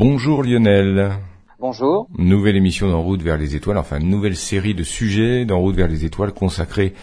Bonjour Lionel. Bonjour. Nouvelle émission d'En route vers les étoiles, enfin une nouvelle série de sujets d'En route vers les étoiles consacrés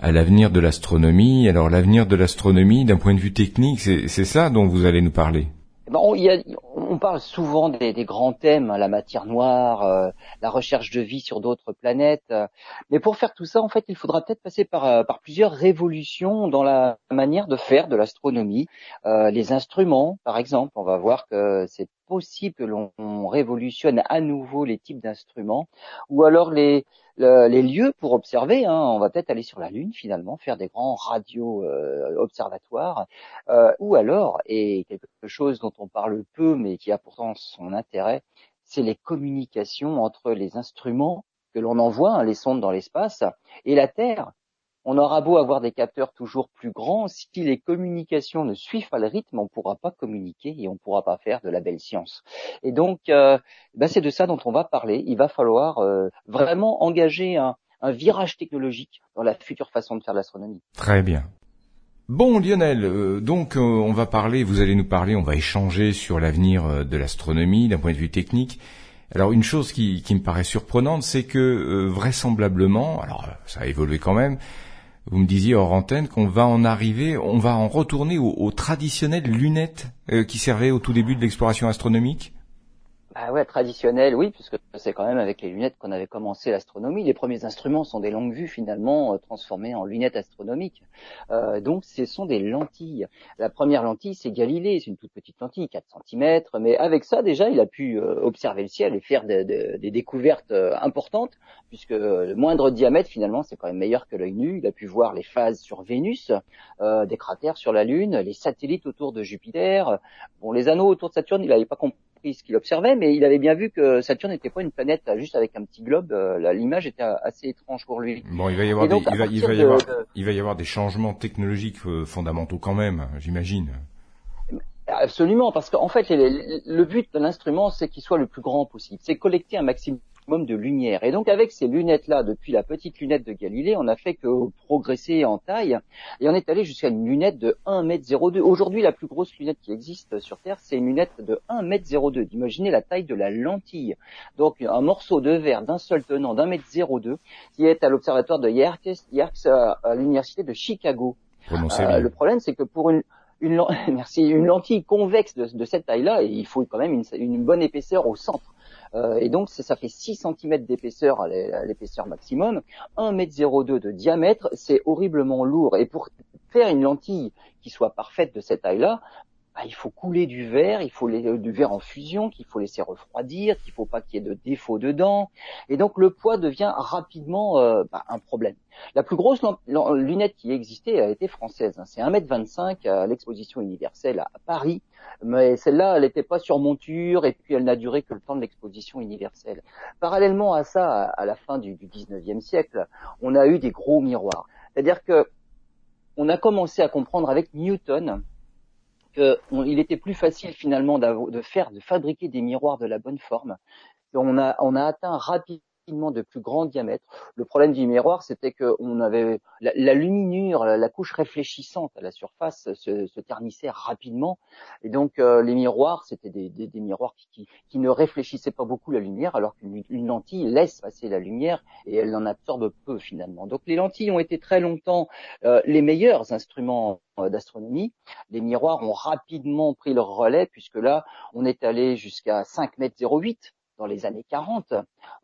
à l'avenir de l'astronomie. Alors l'avenir de l'astronomie d'un point de vue technique, c'est ça dont vous allez nous parler? Eh ben, on, y a, on, parle souvent des, des, grands thèmes, hein, la matière noire, euh, la recherche de vie sur d'autres planètes. Euh, mais pour faire tout ça, en fait, il faudra peut-être passer par, euh, par, plusieurs révolutions dans la manière de faire de l'astronomie. les instruments, par exemple, on va voir que c'est possible que l'on révolutionne à nouveau les types d'instruments, ou alors les, les lieux pour observer. Hein. On va peut-être aller sur la Lune finalement, faire des grands radios euh, observatoires, euh, ou alors, et quelque chose dont on parle peu mais qui a pourtant son intérêt, c'est les communications entre les instruments que l'on envoie, hein, les sondes dans l'espace, et la Terre, on aura beau avoir des capteurs toujours plus grands, si les communications ne suivent pas le rythme, on ne pourra pas communiquer et on ne pourra pas faire de la belle science. Et donc, euh, ben c'est de ça dont on va parler. Il va falloir euh, vraiment engager un, virage technologique dans la future façon de faire l'astronomie. Très bien. Bon Lionel, euh, donc on va parler, vous allez nous parler, on va échanger sur l'avenir de l'astronomie d'un point de vue technique. Alors une chose qui, qui me paraît surprenante, c'est que vraisemblablement, alors ça a évolué quand même, vous me disiez hors antenne qu'on va en arriver, on va en retourner aux, traditionnelles lunettes euh, qui servaient au tout début de l'exploration astronomique? Ah ouais, traditionnel, oui, puisque c'est quand même avec les lunettes qu'on avait commencé l'astronomie. Les premiers instruments sont des longues vues finalement euh, transformées en lunettes astronomiques. Euh, donc ce sont des lentilles. La première lentille, c'est Galilée, c'est une toute petite lentille, 4 cm, mais avec ça déjà, il a pu euh, observer le ciel et faire des découvertes importantes, puisque le moindre diamètre finalement, c'est quand même meilleur que l'œil nu. Il a pu voir les phases sur Vénus, des cratères sur la Lune, les satellites autour de Jupiter. Bon, les anneaux autour de Saturne, il n'avait pas compris ce qu'il observait, mais il avait bien vu que Saturne n'était pas une planète juste avec un petit globe. Euh, l'image était assez étrange pour lui. Bon, il va y avoir, des, il va, il va y avoir, il va y avoir des changements technologiques euh, fondamentaux quand même, j'imagine. Absolument, parce qu'en fait, le but de l'instrument, c'est qu'il soit le plus grand possible. C'est collecter un maximum de lumière. Et donc avec ces lunettes-là, depuis la petite lunette de Galilée, on a fait que progresser en taille et on est allé jusqu'à une lunette de 1m02. Aujourd'hui, la plus grosse lunette qui existe sur Terre, c'est une lunette de 1m02. Imaginez la taille de la lentille. Donc un morceau de verre d'un seul tenant d'un mètre 02 qui est à l'observatoire de Yerkes, Yerkes à l'université de Chicago. Euh, le problème, c'est que pour une, une, merci, une lentille convexe de, cette taille-là, il faut quand même une, une bonne épaisseur au centre. Euh, et donc ça fait 6 cm d'épaisseur à l'épaisseur maximum, 1,02 m de diamètre, c'est horriblement lourd. Et pour faire une lentille qui soit parfaite de cette taille-là, bah, il faut couler du verre, il faut les, du verre en fusion, qu'il faut laisser refroidir, qu'il faut pas qu'il y ait de défauts dedans. Et donc le poids devient rapidement euh, bah, un problème. La plus grosse lunette qui existait a été française. Hein. C'est 1m25 à l'exposition universelle à Paris. Mais celle-là, elle n'était pas sur monture et puis elle n'a duré que le temps de l'exposition universelle. Parallèlement à ça, à la fin du, du 19e siècle, on a eu des gros miroirs. C'est-à-dire que on a commencé à comprendre avec Newton qu'il était plus facile finalement de faire, de fabriquer des miroirs de la bonne forme. on a, on a atteint rapidement de plus grand diamètre. Le problème du miroir, c'était que on avait la, luminure, la, couche réfléchissante à la surface se, ternissait rapidement, et donc euh, les miroirs, c'était des, miroirs qui, qui, ne réfléchissaient pas beaucoup la lumière, alors qu'une lentille laisse passer la lumière et elle en absorbe peu finalement. Donc les lentilles ont été très longtemps euh, les meilleurs instruments euh, d'astronomie. Les miroirs ont rapidement pris leur relais puisque là, on est allé jusqu'à 5 mètres 08 dans les années 40.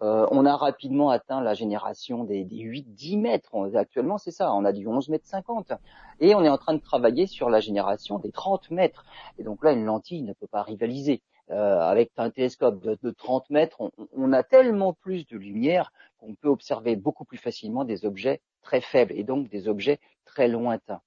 Euh, on a rapidement atteint la génération des, des 8-10 mètres. Actuellement, c'est ça. On a du 11 mètres 50. Et on est en train de travailler sur la génération des 30 mètres. Et donc là, une lentille ne peut pas rivaliser. Euh, avec un télescope de, de 30 mètres, on, a tellement plus de lumière qu'on peut observer beaucoup plus facilement des objets très faibles et donc des objets très lointains.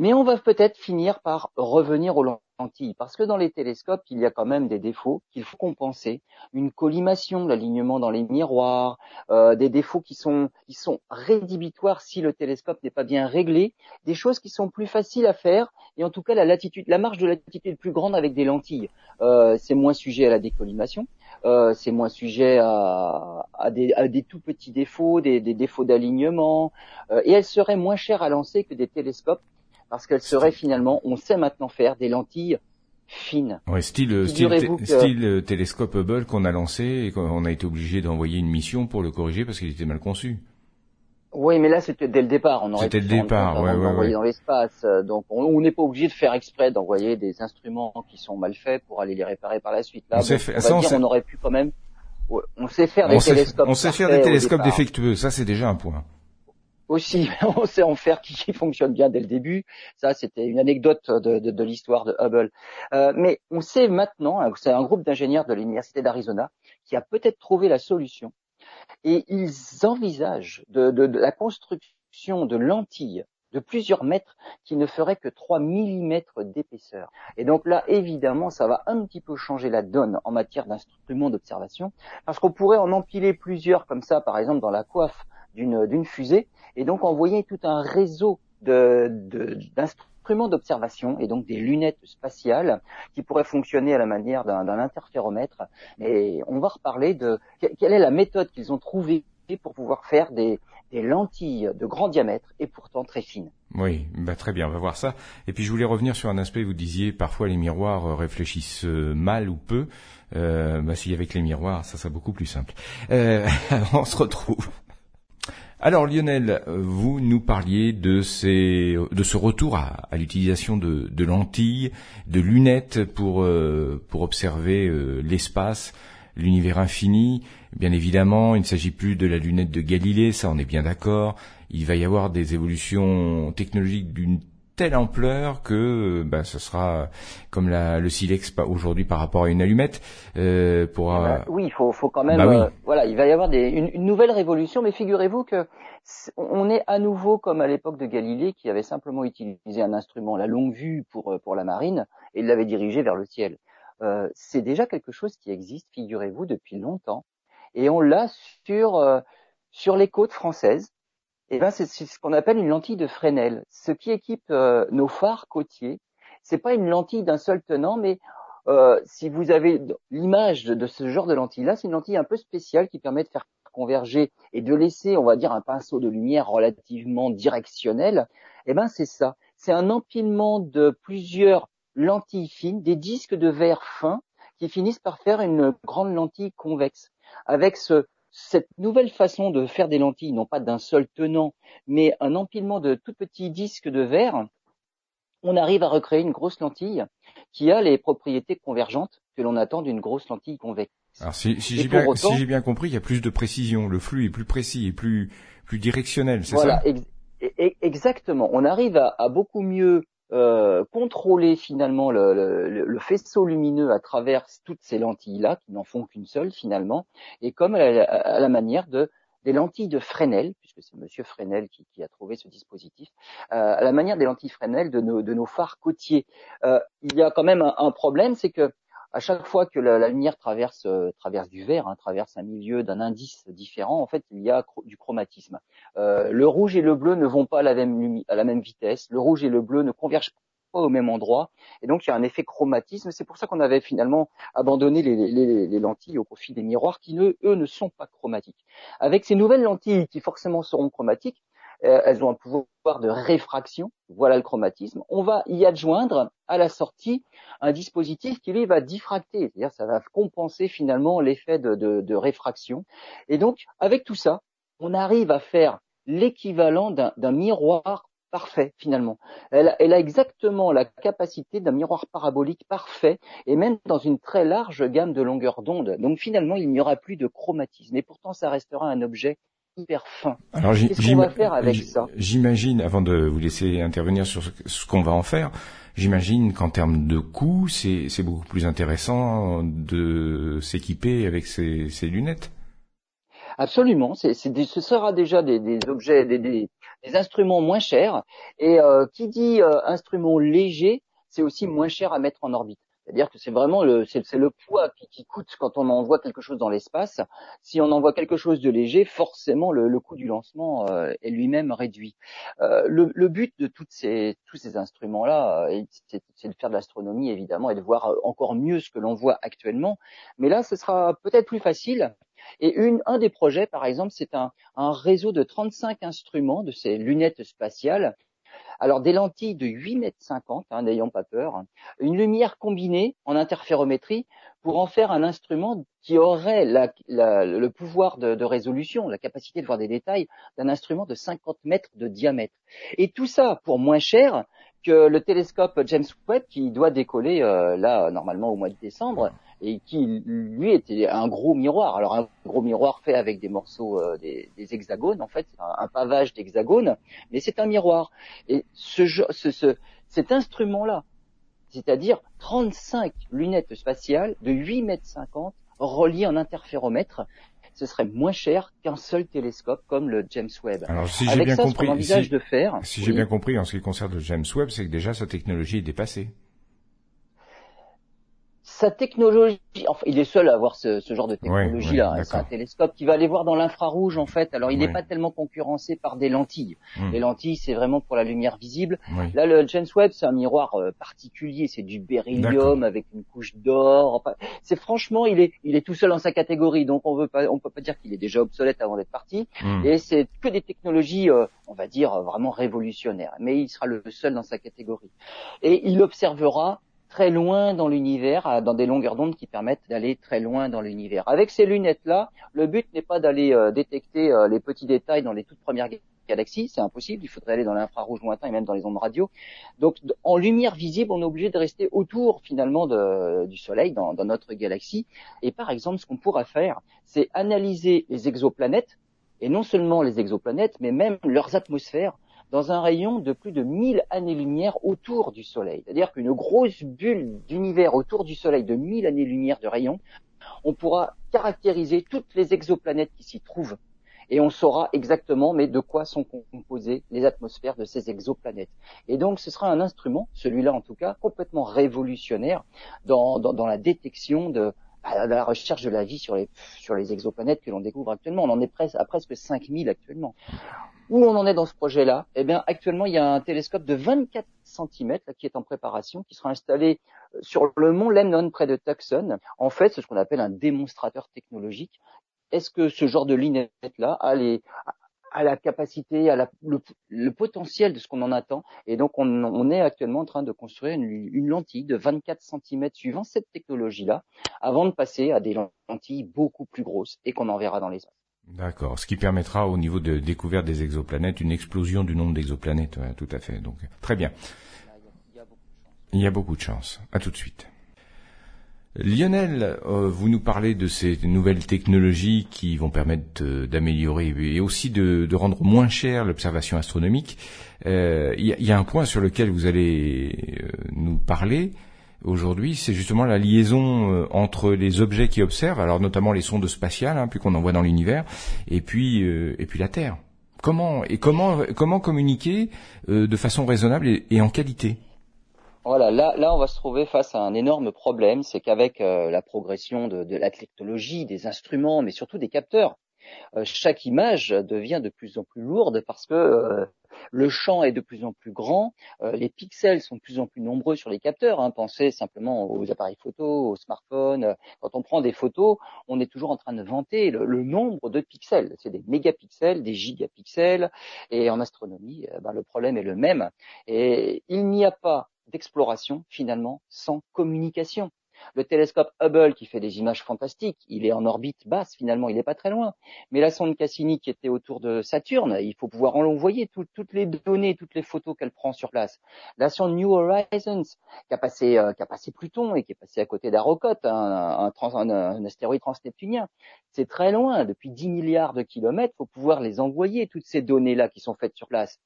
Mais on va peut-être finir par revenir aux lentilles, parce que dans les télescopes, il y a quand même des défauts qu'il faut compenser. Une collimation, l'alignement dans les miroirs, euh, des défauts qui sont, qui sont rédhibitoires si le télescope n'est pas bien réglé, des choses qui sont plus faciles à faire, et en tout cas la latitude, la marge de latitude est plus grande avec des lentilles. Euh, c'est moins sujet à la décollimation. Euh, c'est moins sujet à, à, des, à, des, tout petits défauts, des, des défauts d'alignement, euh, et elle serait moins chère à lancer que des télescopes parce qu'elle serait finalement, on sait maintenant faire des lentilles fines. Ouais, style, style, télescope Hubble qu'on a lancé et qu'on a été obligé d'envoyer une mission pour le corriger parce qu'il était mal conçu. Oui, mais là c'était dès le départ. On aurait c'était le départ, ouais, ouais, dans l'espace. Donc on n'est pas obligé de faire exprès d'envoyer des instruments qui sont mal faits pour aller les réparer par la suite. Là, on, aurait pu quand même. On sait faire des télescopes. on sait faire des télescopes défectueux. Ça c'est déjà un point. Aussi, on sait en faire qui, qui fonctionne bien dès le début. Ça, c'était une anecdote de, de, de l'histoire de Hubble. Euh, mais on sait maintenant, hein, c'est un groupe d'ingénieurs de l'université d'Arizona qui a peut-être trouvé la solution et ils envisagent de, de, la construction de lentilles de plusieurs mètres qui ne feraient que 3 mm d'épaisseur. Et donc là, évidemment, ça va un petit peu changer la donne en matière d'instruments d'observation, parce qu'on pourrait en empiler plusieurs comme ça, par exemple dans la coiffe d'une fusée, et donc envoyer tout un réseau d'instruments d'observation et donc des lunettes spatiales qui pourraient fonctionner à la manière d'un interféromètre. Et on va reparler de quelle est la méthode qu'ils ont trouvée pour pouvoir faire des, lentilles de grand diamètre et pourtant très fines. Oui, bah très bien, on va voir ça. Et puis je voulais revenir sur un aspect, vous disiez parfois les miroirs réfléchissent mal ou peu. Euh, bah si avec les miroirs, ça c'est beaucoup plus simple. Euh, on se retrouve. Alors Lionel, vous nous parliez de, ce retour à, l'utilisation de, lentilles, de lunettes pour, euh, observer euh, l'espace, l'univers infini. Bien évidemment, il ne s'agit plus de la lunette de Galilée, ça on est bien d'accord. Il va y avoir des évolutions technologiques d'une telle ampleur que bah, ce sera comme la, le silex aujourd'hui par rapport à une allumette. Euh, pour, eh ben, oui, il faut, faut quand même. Bah euh, voilà, il va y avoir des, une, une nouvelle révolution, mais figurez-vous que on est à nouveau comme à l'époque de Galilée, qui avait simplement utilisé un instrument, la longue vue pour euh, pour la marine, et l'avait dirigé vers le ciel. Euh, c'est déjà quelque chose qui existe, figurez-vous, depuis longtemps, et on l'a sur euh, sur les côtes françaises eh ben c'est ce qu'on appelle une lentille de Fresnel. Ce qui équipe euh, nos phares côtiers, c'est pas une lentille d'un seul tenant, mais euh, si vous avez l'image de, ce genre de lentille-là, c'est une lentille un peu spéciale qui permet de faire converger et de laisser, on va dire, un pinceau de lumière relativement directionnel. Eh ben c'est ça. C'est un empilement de plusieurs lentilles fines, des disques de verre fins qui finissent par faire une grande lentille convexe. Avec ce, cette nouvelle façon de faire des lentilles, non pas d'un seul tenant, mais un empilement de tout petits disques de verre, on arrive à recréer une grosse lentille qui a les propriétés convergentes que l'on attend d'une grosse lentille convexe. Alors si, j'ai bien, si bien, compris, il y a plus de précision, le flux est plus précis et plus, plus directionnel, c'est ça? Voilà, exactement. On arrive à beaucoup mieux euh, contrôler finalement le, faisceau lumineux à travers toutes ces lentilles-là, qui n'en font qu'une seule finalement, et comme à la, manière de des lentilles de Fresnel, puisque c'est Monsieur Fresnel qui, a trouvé ce dispositif, euh, à la manière des lentilles Fresnel de nos, de nos phares côtiers. Euh, il y a quand même un problème, c'est que à chaque fois que la, lumière traverse, euh, traverse du vert, hein, traverse un milieu d'un indice différent, en fait, il y a du chromatisme. Euh, le rouge et le bleu ne vont pas à la, même, vitesse. Le rouge et le bleu ne convergent pas au même endroit. Et donc, il y a un effet chromatisme. C'est pour ça qu'on avait finalement abandonné les, les, les, lentilles au profit des miroirs qui, eux, eux, ne sont pas chromatiques. Avec ces nouvelles lentilles qui forcément seront chromatiques, elles ont un pouvoir de réfraction, voilà le chromatisme. On va y adjoindre à la sortie un dispositif qui lui va diffracter, c'est-à-dire ça va compenser finalement l'effet de, réfraction. Et donc avec tout ça, on arrive à faire l'équivalent d'un miroir parfait finalement. Elle, elle, a exactement la capacité d'un miroir parabolique parfait et même dans une très large gamme de longueur d'onde. Donc finalement, il n'y aura plus de chromatisme et pourtant ça restera un objet hyper fin. Alors, Qu'est-ce qu'on va faire avec ça? J'imagine, avant de vous laisser intervenir sur ce, qu'on va en faire, j'imagine qu'en termes de coût, c'est beaucoup plus intéressant de s'équiper avec ces, ces, lunettes. Absolument, ce sera déjà des, des objets, des, des, instruments moins chers. Et euh, qui dit euh, instrument léger, c'est aussi moins cher à mettre en orbite. C'est-à-dire que c'est vraiment le, c'est, le poids qui, coûte quand on envoie quelque chose dans l'espace. Si on envoie quelque chose de léger, forcément le, coût du lancement euh, est lui-même réduit. Euh, le, but de toutes ces, tous ces instruments-là, euh, c'est, de faire de l'astronomie évidemment et de voir encore mieux ce que l'on voit actuellement. Mais là, ce sera peut-être plus facile. Et une, un des projets, par exemple, c'est un, un réseau de 35 instruments de ces lunettes spatiales Alors des lentilles de 8 mètres 50, hein, n'ayons pas peur, une lumière combinée en interférométrie pour en faire un instrument qui aurait le pouvoir de, résolution, la capacité de voir des détails d'un instrument de 50 mètres de diamètre. Et tout ça pour moins cher que le télescope James Webb qui doit décoller euh, là normalement au mois de décembre et qui lui était un gros miroir. Alors un gros miroir fait avec des morceaux euh, des, des, hexagones en fait, un, un pavage d'hexagones, mais c'est un miroir. Et ce, ce, ce cet instrument là, c'est-à-dire 35 lunettes spatiales de 8 mètres 50 reliées en interféromètre, ce serait moins cher qu'un seul télescope comme le James Webb. Alors si j'ai bien compris, si, de faire, si j'ai bien compris en ce qui concerne le James Webb, c'est que déjà sa technologie est dépassée sa technologie, enfin, il est seul à avoir ce, ce genre de technologie-là. Hein. c'est un télescope qui va aller voir dans l'infrarouge en fait. Alors il n'est pas tellement concurrencé par des lentilles. Hmm. Les lentilles, c'est vraiment pour la lumière visible. Là, le James Webb, c'est un miroir euh, particulier. C'est du beryllium avec une couche d'or. Enfin, c'est franchement, il est, il est tout seul dans sa catégorie. Donc on veut pas, on peut pas dire qu'il est déjà obsolète avant d'être parti. Hmm. Et c'est que des technologies, euh, on va dire vraiment révolutionnaires. Mais il sera le seul dans sa catégorie. Et il observera très loin dans l'univers, dans des longueurs d'onde qui permettent d'aller très loin dans l'univers. Avec ces lunettes-là, le but n'est pas d'aller euh, détecter euh, les petits détails dans les toutes premières galaxies, c'est impossible, il faudrait aller dans l'infrarouge lointain et même dans les ondes radio. Donc en lumière visible, on est obligé de rester autour finalement du Soleil dans, dans notre galaxie. Et par exemple, ce qu'on pourra faire, c'est analyser les exoplanètes, et non seulement les exoplanètes, mais même leurs atmosphères dans un rayon de plus de 1000 années-lumière autour du Soleil. C'est-à-dire qu'une grosse bulle d'univers autour du Soleil de 1000 années-lumière de rayon, on pourra caractériser toutes les exoplanètes qui s'y trouvent et on saura exactement mais de quoi sont composées les atmosphères de ces exoplanètes. Et donc ce sera un instrument, celui-là en tout cas, complètement révolutionnaire dans, dans, dans la détection de, à la recherche de la vie sur les, sur les exoplanètes que l'on découvre actuellement. On en est presque à presque 5000 actuellement. Où on en est dans ce projet-là? Eh bien, actuellement, il y a un télescope de 24 cm qui est en préparation, qui sera installé euh, sur le mont Lennon près de Tucson. En fait, c'est ce qu'on appelle un démonstrateur technologique. Est-ce que ce genre de lunette-là a, les, à la capacité, à la, le, potentiel de ce qu'on en attend. Et donc, on, on, est actuellement en train de construire une, une lentille de 24 cm suivant cette technologie-là, avant de passer à des lentilles beaucoup plus grosses et qu'on enverra dans les espaces. D'accord. Ce qui permettra au niveau de découverte des exoplanètes une explosion du nombre d'exoplanètes. Ouais, tout à fait. Donc, très bien. Il y a beaucoup de chance. À tout de suite. Lionel, euh, vous nous parlez de ces nouvelles technologies qui vont permettre d'améliorer et aussi de, rendre moins cher l'observation astronomique. Euh, il y, a un point sur lequel vous allez euh, nous parler aujourd'hui, c'est justement la liaison entre les objets qui observent, alors notamment les sondes spatiales, hein, qu'on envoie dans l'univers, et puis la Terre. Comment et comment communiquer de façon raisonnable et en qualité? Voilà, là, là, on va se trouver face à un énorme problème, c'est qu'avec euh, la progression de, de la des instruments, mais surtout des capteurs, euh, chaque image devient de plus en plus lourde parce que euh, le champ est de plus en plus grand, les pixels sont de plus en plus nombreux sur les capteurs. Hein. Pensez simplement aux appareils photo, aux smartphones. Quand on prend des photos, on est toujours en train de vanter le, nombre de pixels. C'est des mégapixels, des gigapixels. Et en astronomie, ben, le problème est le même. Et il n'y a pas d'exploration finalement sans communication. Le télescope Hubble qui fait des images fantastiques, il est en orbite basse finalement, il n'est pas très loin. Mais la sonde Cassini qui était autour de Saturne, il faut pouvoir envoyer toutes les données, toutes les photos qu'elle prend sur place. La sonde New Horizons qui a passé, euh, qui a passé Pluton et qui est passé à côté d'Arrokoth, un, un, un, astéroïde transneptunien, c'est très loin, depuis 10 milliards de kilomètres, il faut pouvoir les envoyer toutes ces données-là qui sont faites sur place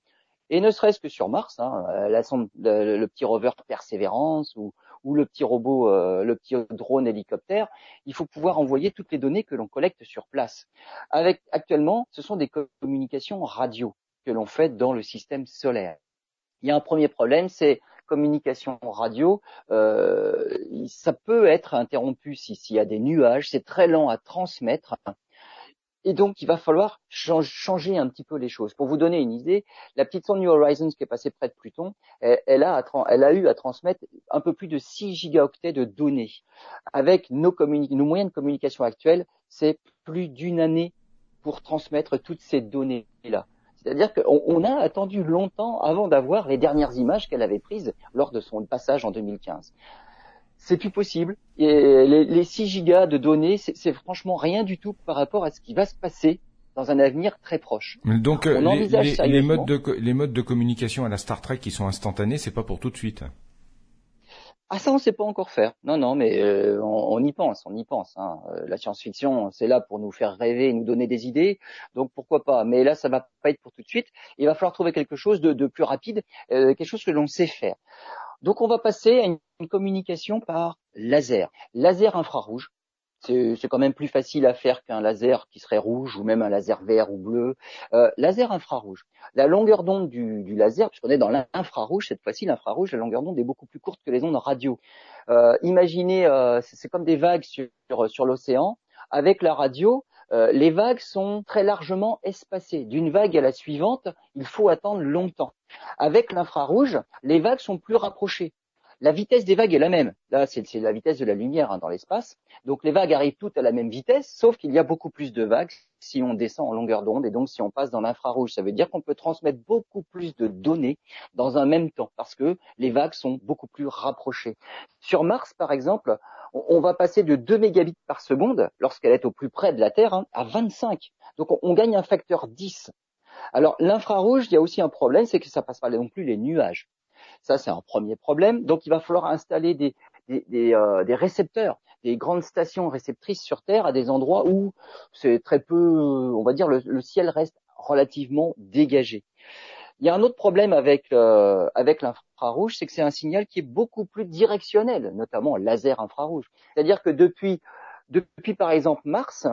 et ne serait-ce que sur Mars, hein, euh, la sonde, le, petit rover Perseverance ou, ou le petit robot, euh, le petit drone hélicoptère, il faut pouvoir envoyer toutes les données que l'on collecte sur place. Avec actuellement, ce sont des communications radio que l'on fait dans le système solaire. Il y a un premier problème, c'est communication radio, euh, ça peut être interrompu s'il y a des nuages, c'est très lent à transmettre. Et donc, il va falloir changer un petit peu les choses. Pour vous donner une idée, la petite sonde New Horizons qui est passée près de Pluton, elle, a, elle a eu à transmettre un peu plus de 6 gigaoctets de données. Avec nos, nos moyens de communication actuels, c'est plus d'une année pour transmettre toutes ces données-là. C'est-à-dire qu'on a attendu longtemps avant d'avoir les dernières images qu'elle avait prises lors de son passage en 2015. C'est plus possible. Et les, 6 gigas de données, c'est franchement rien du tout par rapport à ce qui va se passer dans un avenir très proche. Donc euh, les, modes de, les modes de communication à la Star Trek qui sont instantanés, c'est pas pour tout de suite. Ah ça on sait pas encore faire. Non non mais euh, on, y pense, on y pense. Hein. Euh, la science-fiction c'est là pour nous faire rêver, nous donner des idées. Donc pourquoi pas? Mais là ça va pas être pour tout de suite. Il va falloir trouver quelque chose de, plus rapide, quelque chose que l'on sait faire. Donc on va passer à une communication par laser, laser infrarouge c'est quand même plus facile à faire qu'un laser qui serait rouge ou même un laser vert ou bleu. Euh, laser infrarouge. La longueur d'onde du, du, laser, puisqu'on est dans l'infrarouge, cette fois-ci l'infrarouge, la longueur d'onde est beaucoup plus courte que les ondes radio. Euh, imaginez, euh, c'est comme des vagues sur, sur l'océan. Avec la radio, euh, les vagues sont très largement espacées. D'une vague à la suivante, il faut attendre longtemps. Avec l'infrarouge, les vagues sont plus rapprochées. La vitesse des vagues est la même. Là, c'est la vitesse de la lumière hein, dans l'espace. Donc les vagues arrivent toutes à la même vitesse, sauf qu'il y a beaucoup plus de vagues si on descend en longueur d'onde et donc si on passe dans l'infrarouge. Ça veut dire qu'on peut transmettre beaucoup plus de données dans un même temps parce que les vagues sont beaucoup plus rapprochées. Sur Mars, par exemple, on va passer de 2 mégabits par seconde lorsqu'elle est au plus près de la Terre hein, à 25. Donc on gagne un facteur 10. Alors l'infrarouge, il y a aussi un problème, c'est que ça passe pas non plus les nuages. Ça, c'est un premier problème. Donc, il va falloir installer des, des, euh, des, récepteurs, des grandes stations réceptrices sur Terre à des endroits où c'est très peu, on va dire, le, ciel reste relativement dégagé. Il y a un autre problème avec, euh, avec l'infrarouge, c'est que c'est un signal qui est beaucoup plus directionnel, notamment laser infrarouge. C'est-à-dire que depuis, depuis par exemple Mars,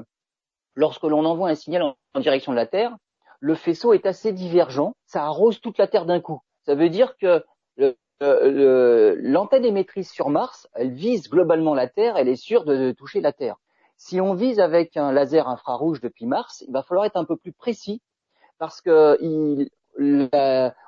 lorsque l'on envoie un signal en direction de la Terre, le faisceau est assez divergent, ça arrose toute la Terre d'un coup. Ça veut dire que l'antenne émettrice sur Mars, elle vise globalement la Terre, elle est sûre de, toucher la Terre. Si on vise avec un laser infrarouge depuis Mars, il va falloir être un peu plus précis parce que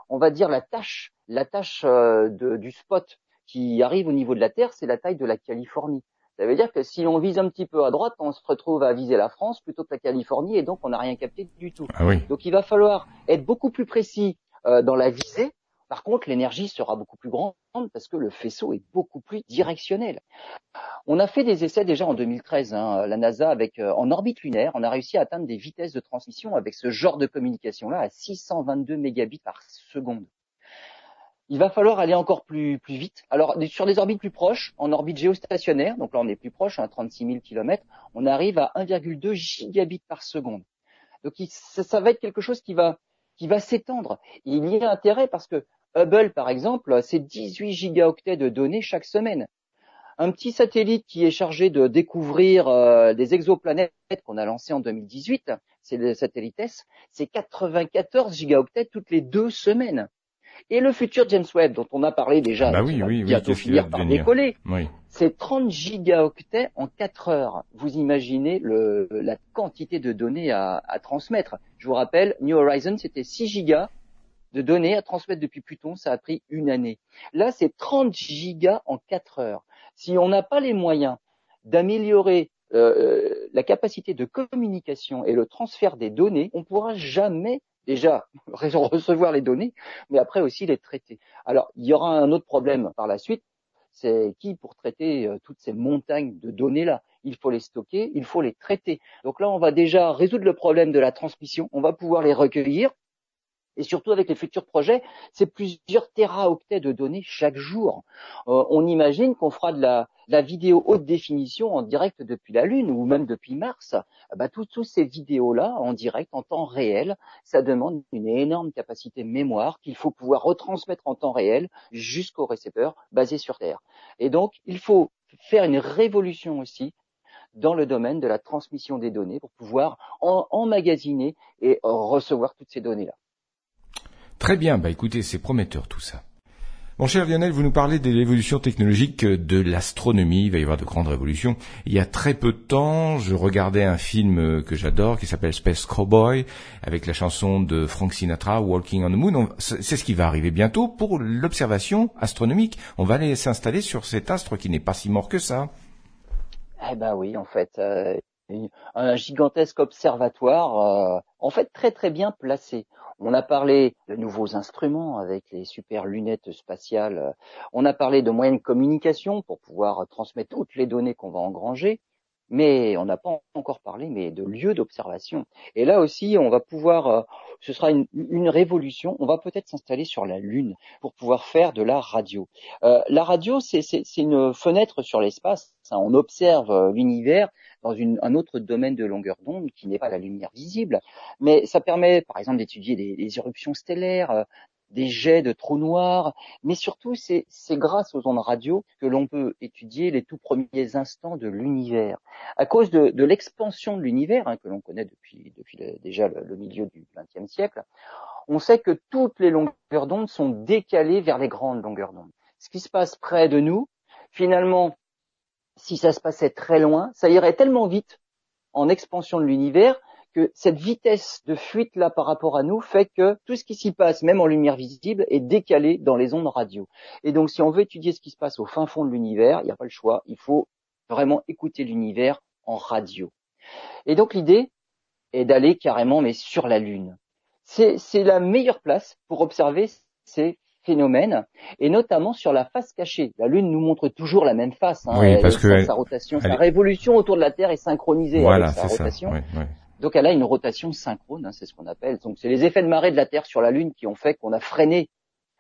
on va dire la tâche, la tâche euh, du spot qui arrive au niveau de la Terre, c'est la taille de la Californie. Ça veut dire que si on vise un petit peu à droite, on se retrouve à viser la France plutôt que la Californie et donc on n'a rien capté du tout. Ah donc il va falloir être beaucoup plus précis euh, dans la visée par contre, l'énergie sera beaucoup plus grande parce que le faisceau est beaucoup plus directionnel. On a fait des essais déjà en 2013, hein, la NASA avec euh, en orbite lunaire, on a réussi à atteindre des vitesses de transmission avec ce genre de communication-là à 622 mégabits par seconde. Il va falloir aller encore plus, vite. Alors sur des orbites plus proches, en orbite géostationnaire, donc là on est plus proche, à 36 000 km, on arrive à 1,2 gigabits par seconde. Donc ça, ça va être quelque chose qui va qui va s'étendre. Il y a intérêt parce que Hubble, par exemple, c'est 18 gigaoctets de données chaque semaine. Un petit satellite qui est chargé de découvrir euh, des exoplanètes qu'on a lancé en 2018, c'est le satellite S, c'est 94 gigaoctets toutes les deux semaines. Et le futur James Webb, dont on a parlé déjà, ah bah oui, oui, bientôt finir par décoller, c'est 30 gigaoctets en 4 heures. Vous imaginez le, la quantité de données à, à, transmettre. Je vous rappelle, New Horizons, c'était 6 gigas de données à transmettre depuis Pluton, ça a pris une année. Là, c'est 30 gigas en 4 heures. Si on n'a pas les moyens d'améliorer euh, euh, la capacité de communication et le transfert des données, on ne pourra jamais déjà recevoir les données, mais après aussi les traiter. Alors, il y aura un autre problème par la suite, c'est qui pour traiter euh, toutes ces montagnes de données-là? Il faut les stocker, il faut les traiter. Donc là, on va déjà résoudre le problème de la transmission, on va pouvoir les recueillir, et surtout avec les futurs projets, c'est plusieurs téraoctets de données chaque jour. Euh, on imagine qu'on fera de la, vidéo haute définition en direct depuis la Lune ou même depuis Mars. Ah bah, toutes ces vidéos-là en direct, en temps réel, ça demande une énorme capacité mémoire qu'il faut pouvoir retransmettre en temps réel jusqu'au récepteur basé sur Terre. Et donc, il faut faire une révolution aussi dans le domaine de la transmission des données pour pouvoir emmagasiner et recevoir toutes ces données-là. Très bien, bah écoutez, c'est prometteur tout ça. Mon cher Lionel, vous nous parlez de l'évolution technologique de l'astronomie. Il va y avoir de grandes révolutions. Il y a très peu de temps, je regardais un film que j'adore qui s'appelle Space Cowboy avec la chanson de Frank Sinatra, Walking on the Moon. C'est ce qui va arriver bientôt pour l'observation astronomique. On va aller s'installer sur cet astre qui n'est pas si mort que ça. Eh ben oui, en fait, euh, un gigantesque observatoire, en fait très très bien placé. On a parlé de nouveaux instruments avec les super lunettes spatiales. On a parlé de moyens de communication pour pouvoir transmettre toutes les données qu'on va engranger mais on n'a pas encore parlé mais de lieux d'observation. Et là aussi, on va pouvoir, euh, ce sera une, révolution. On va peut-être s'installer sur la Lune pour pouvoir faire de la radio. Euh, la radio, c'est une fenêtre sur l'espace. On observe euh, l'univers dans un autre domaine de longueur d'onde qui n'est pas la lumière visible, mais ça permet, par exemple, d'étudier les, éruptions stellaires, des jets de trous noirs, mais surtout c'est grâce aux ondes radio que l'on peut étudier les tout premiers instants de l'univers. À cause de, l'expansion de l'univers, hein, que l'on connaît depuis, déjà le, milieu du XXe siècle, on sait que toutes les longueurs d'onde sont décalées vers les grandes longueurs d'onde. Ce qui se passe près de nous, finalement, si ça se passait très loin, ça irait tellement vite en expansion de l'univers que cette vitesse de fuite là par rapport à nous fait que tout ce qui s'y passe, même en lumière visible, est décalé dans les ondes radio. Et donc si on veut étudier ce qui se passe au fin fond de l'univers, il n'y a pas le choix, il faut vraiment écouter l'univers en radio. Et donc l'idée est d'aller carrément mais sur la Lune. C'est la meilleure place pour observer ces phénomènes, et notamment sur la face cachée. La Lune nous montre toujours la même face. Hein, oui, parce que sa rotation, sa révolution autour de la Terre est synchronisée avec sa rotation. Donc elle a une rotation synchrone, hein, c'est ce qu'on appelle. Donc c'est les effets de marée de la Terre sur la Lune qui ont fait qu'on a freiné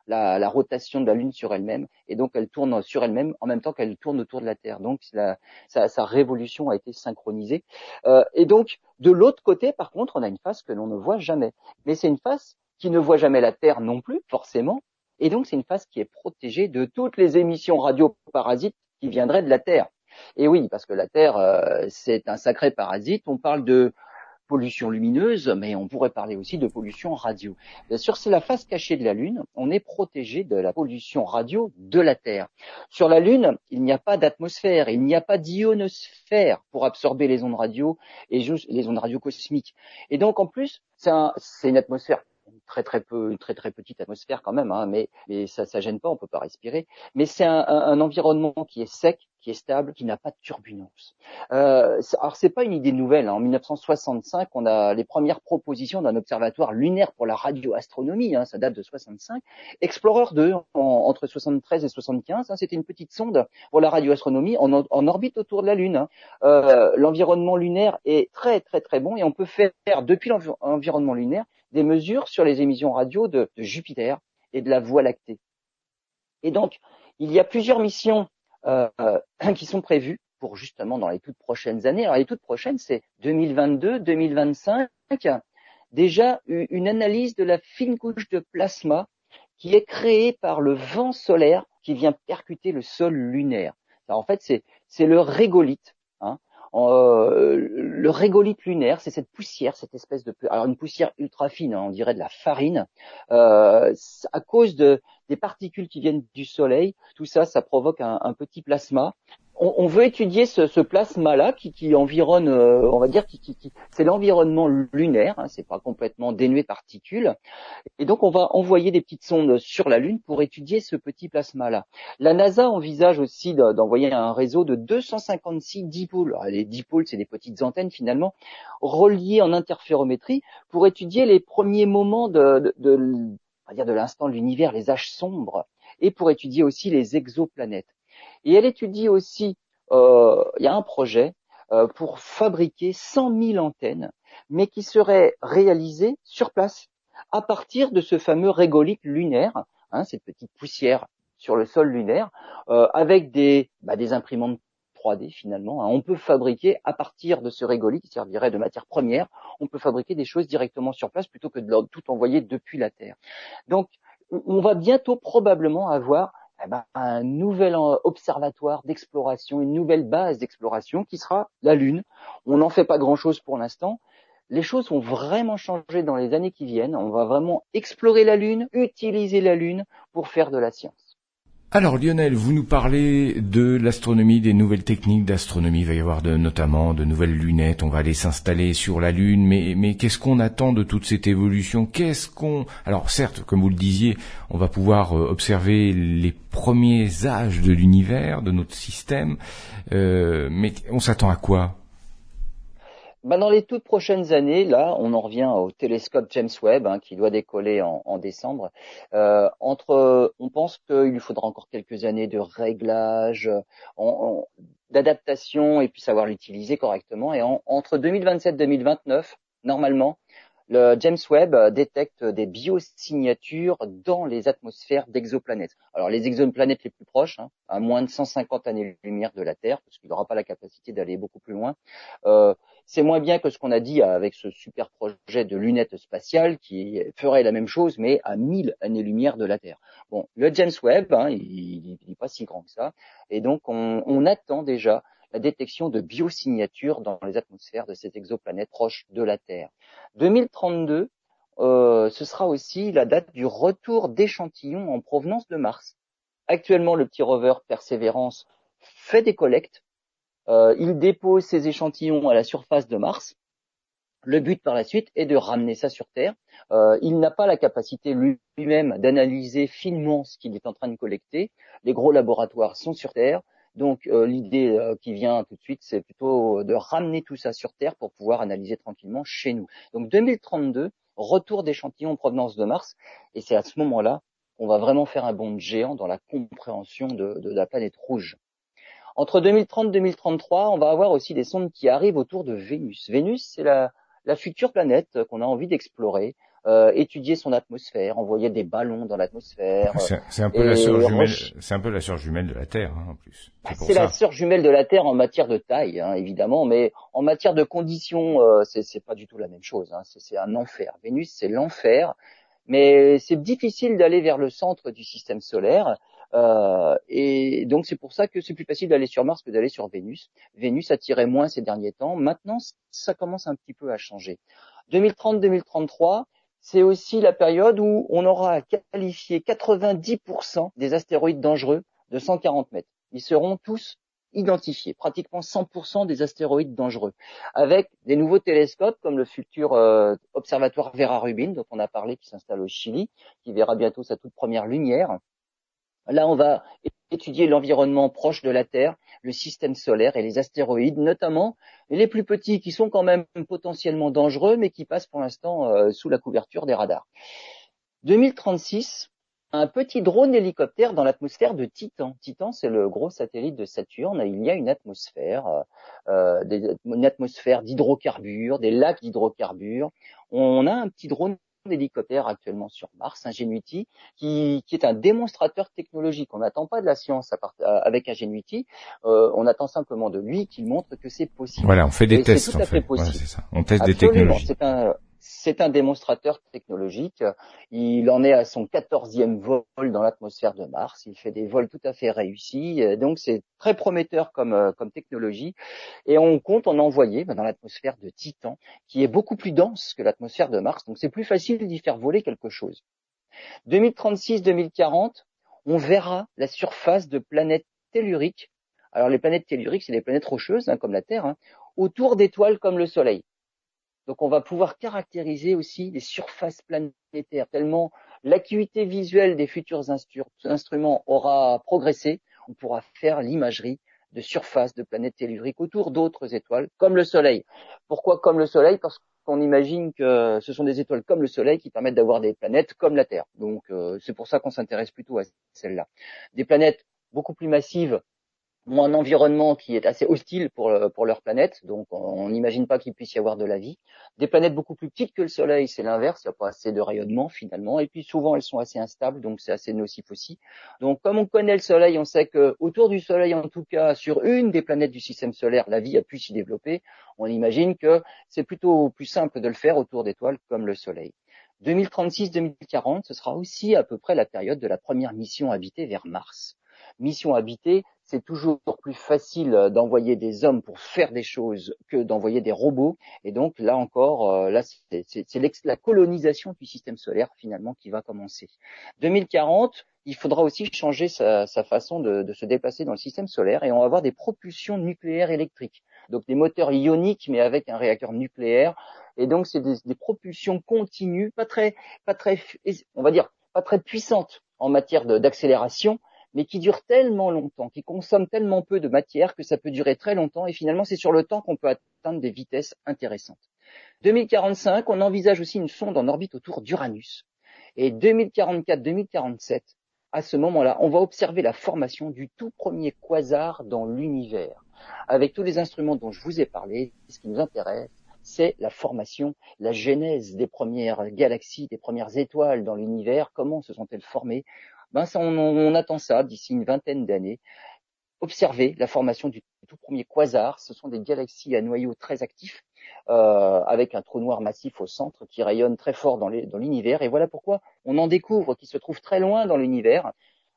la, rotation de la Lune sur elle-même, et donc elle tourne sur elle-même en même temps qu'elle tourne autour de la Terre. Donc sa, révolution a été synchronisée. Euh, et donc de l'autre côté, par contre, on a une face que l'on ne voit jamais. Mais c'est une face qui ne voit jamais la Terre non plus, forcément. Et donc c'est une face qui est protégée de toutes les émissions radioparasites qui viendraient de la Terre. Et oui, parce que la Terre, euh, c'est un sacré parasite. On parle de pollution lumineuse, mais on pourrait parler aussi de pollution radio. Bien sûr, c'est la face cachée de la Lune. On est protégé de la pollution radio de la Terre. Sur la Lune, il n'y a pas d'atmosphère, il n'y a pas d'ionosphère pour absorber les ondes radio et les ondes radio cosmiques. Et donc, en plus, c'est une atmosphère très très peu, une très très petite atmosphère quand même, hein, mais, mais ça ça gêne pas, on peut pas respirer. Mais c'est un, un, environnement qui est sec, qui est stable, qui n'a pas de turbulence. Euh, alors c'est pas une idée nouvelle. Hein. En 1965, on a les premières propositions d'un observatoire lunaire pour la radioastronomie. Hein, ça date de 65. Explorer 2 entre 73 et 75. Hein, C'était une petite sonde pour la radioastronomie en, en orbite autour de la Lune. Hein. Euh, l'environnement lunaire est très très très bon et on peut faire depuis l'environnement lunaire des mesures sur les émissions radio de, Jupiter et de la Voie lactée. Et donc, il y a plusieurs missions euh, qui sont prévues pour justement dans les toutes prochaines années. Alors les toutes prochaines, c'est 2022, 2025. Déjà une analyse de la fine couche de plasma qui est créée par le vent solaire qui vient percuter le sol lunaire. Alors, en fait, c'est le régolithe. Euh, le régolithe lunaire, c'est cette poussière, cette espèce de, alors une poussière ultra fine, hein, on dirait de la farine, euh, à cause de des particules qui viennent du soleil. Tout ça, ça provoque un petit plasma on, veut étudier ce, plasma-là qui, environne, euh, on va dire, qui, c'est l'environnement lunaire, hein, c'est pas complètement dénué de particules, et donc on va envoyer des petites sondes sur la Lune pour étudier ce petit plasma-là. La NASA envisage aussi d'envoyer un réseau de 256 dipôles. les dipôles, c'est des petites antennes finalement reliées en interférométrie pour étudier les premiers moments de, de, de l'instant de l'univers, les âges sombres, et pour étudier aussi les exoplanètes. Et elle étudie aussi, euh, il y a un projet euh, pour fabriquer 100 000 antennes, mais qui seraient réalisées sur place à partir de ce fameux régolithe lunaire, hein, cette petite poussière sur le sol lunaire, euh, avec des, bah, des imprimantes 3D finalement. Hein. On peut fabriquer à partir de ce régolithe qui servirait de matière première, on peut fabriquer des choses directement sur place plutôt que de tout envoyer depuis la Terre. Donc on va bientôt probablement avoir eh ben, un nouvel observatoire d'exploration, une nouvelle base d'exploration qui sera la Lune. On n'en fait pas grand-chose pour l'instant. Les choses vont vraiment changer dans les années qui viennent. On va vraiment explorer la Lune, utiliser la Lune pour faire de la science. Alors Lionel, vous nous parlez de l'astronomie, des nouvelles techniques d'astronomie. Il va y avoir de, notamment de nouvelles lunettes. On va aller s'installer sur la Lune. Mais, qu'est-ce qu'on attend de toute cette évolution? Qu'est-ce qu'on Alors certes, comme vous le disiez, on va pouvoir euh, observer les premiers âges de l'univers, de notre système. Euh, mais on s'attend à quoi? Bah dans les toutes prochaines années, là, on en revient au télescope James Webb hein, qui doit décoller en, en décembre. Euh, entre, on pense qu'il faudra encore quelques années de réglage, d'adaptation et puis savoir l'utiliser correctement. Et entre 2027-2029, normalement, le James Webb détecte des biosignatures dans les atmosphères d'exoplanètes. Alors les exoplanètes les plus proches, hein, à moins de 150 années-lumière de la Terre, parce qu'il n'aura pas la capacité d'aller beaucoup plus loin, euh, c'est moins bien que ce qu'on a dit avec ce super projet de lunettes spatiales qui ferait la même chose, mais à 1000 années-lumière de la Terre. Bon, le James Webb, hein, il n'est pas si grand que ça, et donc on, attend déjà la détection de biosignatures dans les atmosphères de ces exoplanètes proches de la Terre. 2032, euh, ce sera aussi la date du retour d'échantillons en provenance de Mars. Actuellement, le petit rover Perseverance fait des collectes. Euh, il dépose ses échantillons à la surface de Mars. Le but par la suite est de ramener ça sur Terre. Euh, il n'a pas la capacité lui-même d'analyser finement ce qu'il est en train de collecter. Les gros laboratoires sont sur Terre. Donc euh, l'idée qui vient tout de suite, c'est plutôt de ramener tout ça sur Terre pour pouvoir analyser tranquillement chez nous. Donc 2032, retour d'échantillons en provenance de Mars, et c'est à ce moment-là qu'on va vraiment faire un bond géant dans la compréhension de la planète rouge. Entre 2030 et 2033, on va avoir aussi des sondes qui arrivent autour de Vénus. Vénus, c'est la, la future planète qu'on a envie d'explorer euh, étudier son atmosphère, envoyer des ballons dans l'atmosphère. C'est un peu la sœur jumelle, c'est un peu la sœur jumelle de la Terre hein, en plus. C'est la sœur jumelle de la Terre en matière de taille, hein, évidemment, mais en matière de conditions, euh, c'est pas du tout la même chose. Hein. C'est un enfer. Vénus, c'est l'enfer, mais c'est difficile d'aller vers le centre du système solaire. Euh, et donc c'est pour ça que c'est plus facile d'aller sur Mars que d'aller sur Vénus. Vénus attirait moins ces derniers temps. Maintenant, ça commence un petit peu à changer. 2030-2033, c'est aussi la période où on aura qualifié 90% des astéroïdes dangereux de 140 mètres. Ils seront tous identifiés, pratiquement 100% des astéroïdes dangereux, avec des nouveaux télescopes comme le futur euh, observatoire Vera Rubin dont on a parlé, qui s'installe au Chili, qui verra bientôt sa toute première lumière. Là, on va étudier l'environnement proche de la Terre, le système solaire et les astéroïdes, notamment les plus petits qui sont quand même potentiellement dangereux, mais qui passent pour l'instant euh, sous la couverture des radars. 2036, un petit drone hélicoptère dans l'atmosphère de Titan. Titan, c'est le gros satellite de Saturne. Il y a une atmosphère, euh, euh une atmosphère d'hydrocarbures, des lacs d'hydrocarbures. On a un petit drone d'hélicoptère actuellement sur Mars, Ingenuity, qui, qui est un démonstrateur technologique. On n'attend pas de la science euh, avec Ingenuity, euh, on attend simplement de lui qu'il montre que c'est possible. Voilà, on fait des tests. En fait. Voilà, ça. On teste des technologies. C'est un, c'est un démonstrateur technologique. Il en est à son quatorzième vol dans l'atmosphère de Mars. Il fait des vols tout à fait réussis. Donc c'est très prometteur comme, euh, comme technologie. Et on compte en envoyer dans l'atmosphère de Titan, qui est beaucoup plus dense que l'atmosphère de Mars. Donc c'est plus facile d'y faire voler quelque chose. 2036-2040, on verra la surface de planètes telluriques. Alors les planètes telluriques, c'est des planètes rocheuses, hein, comme la Terre, hein, autour d'étoiles comme le Soleil. Donc on va pouvoir caractériser aussi les surfaces planétaires, tellement l'acuité visuelle des futurs instruments aura progressé, on pourra faire l'imagerie de surfaces de planètes telluriques autour d'autres étoiles, comme le Soleil. Pourquoi comme le Soleil? Parce qu'on imagine que ce sont des étoiles comme le Soleil qui permettent d'avoir des planètes comme la Terre. Donc euh, c'est pour ça qu'on s'intéresse plutôt à celles-là. Des planètes beaucoup plus massives ont un environnement qui est assez hostile pour, euh, pour leur planète, donc on n'imagine pas qu'il puisse y avoir de la vie. Des planètes beaucoup plus petites que le Soleil, c'est l'inverse, il n'y a pas assez de rayonnement finalement, et puis souvent elles sont assez instables, donc c'est assez nocif aussi. Donc comme on connaît le Soleil, on sait que autour du Soleil, en tout cas sur une des planètes du système solaire, la vie a pu s'y développer. On imagine que c'est plutôt plus simple de le faire autour d'étoiles comme le Soleil. 2036-2040, ce sera aussi à peu près la période de la première mission habitée vers Mars. Mission habitée, c'est toujours plus facile euh, d'envoyer des hommes pour faire des choses que d'envoyer des robots. Et donc là encore, euh, là c'est la colonisation du système solaire finalement qui va commencer. 2040, il faudra aussi changer sa, façon de, se déplacer dans le système solaire et on va avoir des propulsions nucléaires électriques. Donc des moteurs ioniques mais avec un réacteur nucléaire. Et donc c'est des, des propulsions continues, pas très, pas très, on va dire, pas très puissantes en matière d'accélération, mais qui dure tellement longtemps, qui consomme tellement peu de matière que ça peut durer très longtemps et finalement c'est sur le temps qu'on peut atteindre des vitesses intéressantes. 2045, on envisage aussi une sonde en orbite autour d'Uranus. Et 2044-2047, à ce moment-là, on va observer la formation du tout premier quasar dans l'univers. Avec tous les instruments dont je vous ai parlé, ce qui nous intéresse, c'est la formation, la genèse des premières galaxies, des premières étoiles dans l'univers. Comment se sont-elles formées ben, on, attend ça d'ici une vingtaine d'années. Observer la formation du tout premier quasar. Ce sont des galaxies à noyau très actifs, euh, avec un trou noir massif au centre qui rayonne très fort dans l'univers. Et voilà pourquoi on en découvre qui se trouvent très loin dans l'univers,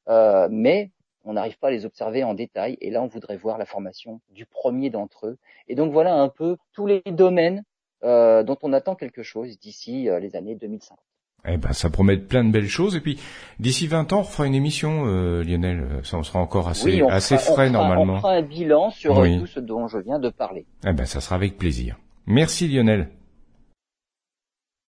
euh, mais on n'arrive pas à les observer en détail. Et là, on voudrait voir la formation du premier d'entre eux. Et donc voilà un peu tous les domaines euh, dont on attend quelque chose d'ici les années 2050. Eh ben, ça promet plein de belles choses. Et puis, d'ici 20 ans, on fera une émission, euh, Lionel. Ça, on sera encore assez, assez frais normalement. On fera un bilan sur tout ce dont je viens de parler. Eh ben, ça sera avec plaisir. Merci, Lionel.